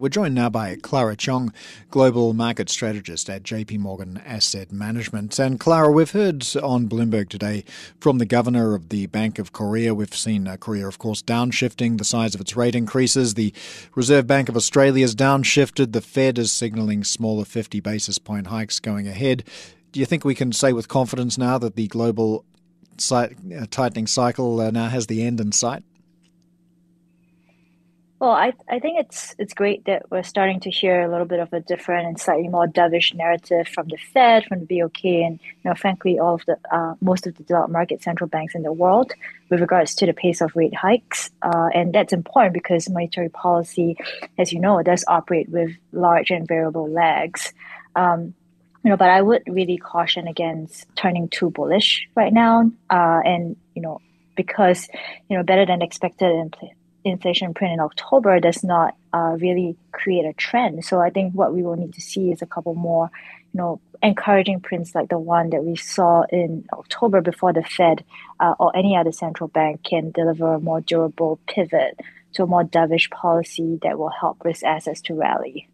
We're joined now by Clara Cheong, Global Market Strategist at JP Morgan Asset Management. And Clara, we've heard on Bloomberg today from the Governor of the Bank of Korea. We've seen uh, Korea, of course, downshifting the size of its rate increases. The Reserve Bank of Australia has downshifted. The Fed is signalling smaller 50 basis point hikes going ahead. Do you think we can say with confidence now that the global uh, tightening cycle uh, now has the end in sight? Well, I I think it's it's great that we're starting to hear a little bit of a different and slightly more dovish narrative from the Fed, from the BOK, and you know, frankly, all of the uh, most of the developed market central banks in the world with regards to the pace of rate hikes. Uh, and that's important because monetary policy, as you know, does operate with large and variable lags. Um, you know, but I would really caution against turning too bullish right now. Uh, and you know, because you know, better than expected inflation print in October does not uh, really create a trend. So I think what we will need to see is a couple more, you know, encouraging prints like the one that we saw in October before the Fed uh, or any other central bank can deliver a more durable pivot to a more dovish policy that will help risk assets to rally.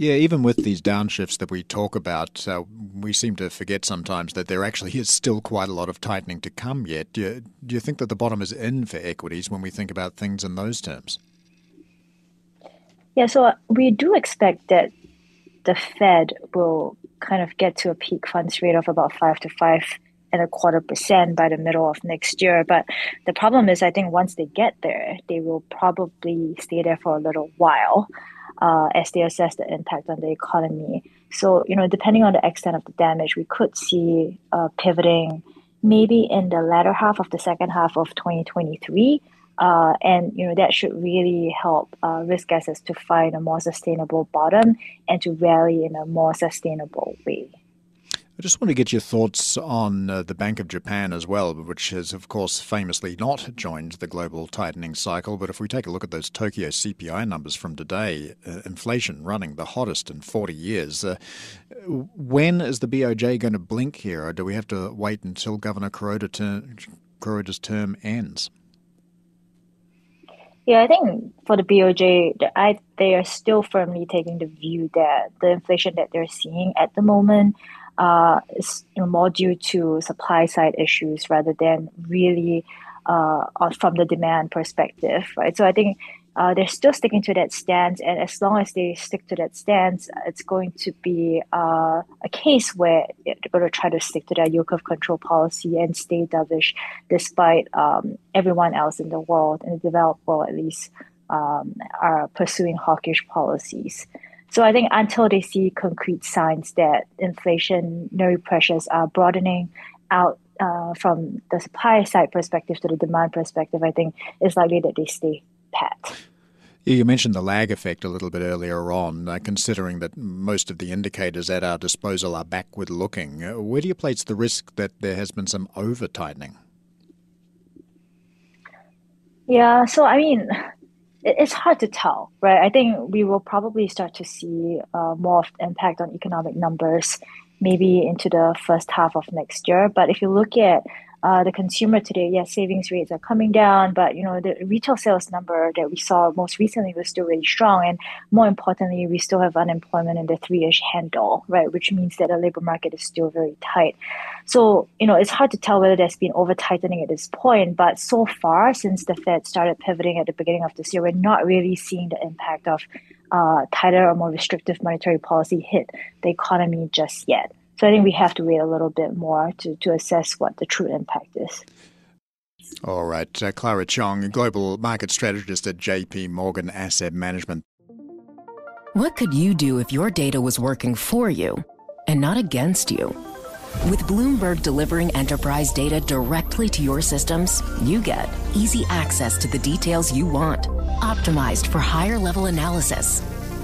Yeah, even with these downshifts that we talk about, uh, we seem to forget sometimes that there actually is still quite a lot of tightening to come yet. Do you, do you think that the bottom is in for equities when we think about things in those terms? Yeah, so uh, we do expect that the Fed will kind of get to a peak funds rate of about five to five and a quarter percent by the middle of next year. But the problem is, I think once they get there, they will probably stay there for a little while uh, as they assess the impact on the economy. So, you know, depending on the extent of the damage, we could see uh, pivoting maybe in the latter half of the second half of 2023. Uh, and you know that should really help uh, risk assets to find a more sustainable bottom and to rally in a more sustainable way. I just want to get your thoughts on uh, the Bank of Japan as well, which has, of course, famously not joined the global tightening cycle. But if we take a look at those Tokyo CPI numbers from today, uh, inflation running the hottest in 40 years. Uh, when is the BOJ going to blink here, or do we have to wait until Governor Kuroda ter- Kuroda's term ends? Yeah, I think for the BOJ, I, they are still firmly taking the view that the inflation that they're seeing at the moment uh, is more due to supply side issues rather than really uh, from the demand perspective, right? So I think uh, they're still sticking to that stance, and as long as they stick to that stance, it's going to be uh, a case where they're going to try to stick to that yield curve control policy and stay dovish, despite um, everyone else in the world, in the developed world at least, um, are pursuing hawkish policies. So I think until they see concrete signs that inflationary pressures are broadening out uh, from the supply side perspective to the demand perspective, I think it's likely that they stay pat. You mentioned the lag effect a little bit earlier on, uh, considering that most of the indicators at our disposal are backward looking. Uh, where do you place the risk that there has been some over tightening? Yeah, so I mean, it's hard to tell, right? I think we will probably start to see uh, more of impact on economic numbers maybe into the first half of next year. But if you look at uh, the consumer today, yes, savings rates are coming down, but you know the retail sales number that we saw most recently was still really strong, and more importantly, we still have unemployment in the three-ish handle, right? Which means that the labor market is still very tight. So you know it's hard to tell whether there's been over tightening at this point, but so far since the Fed started pivoting at the beginning of this year, we're not really seeing the impact of uh, tighter or more restrictive monetary policy hit the economy just yet. So I think we have to wait a little bit more to, to assess what the true impact is. All right. Uh, Clara Cheong, Global Market Strategist at JP Morgan Asset Management. What could you do if your data was working for you and not against you? With Bloomberg delivering enterprise data directly to your systems, you get easy access to the details you want, optimized for higher level analysis,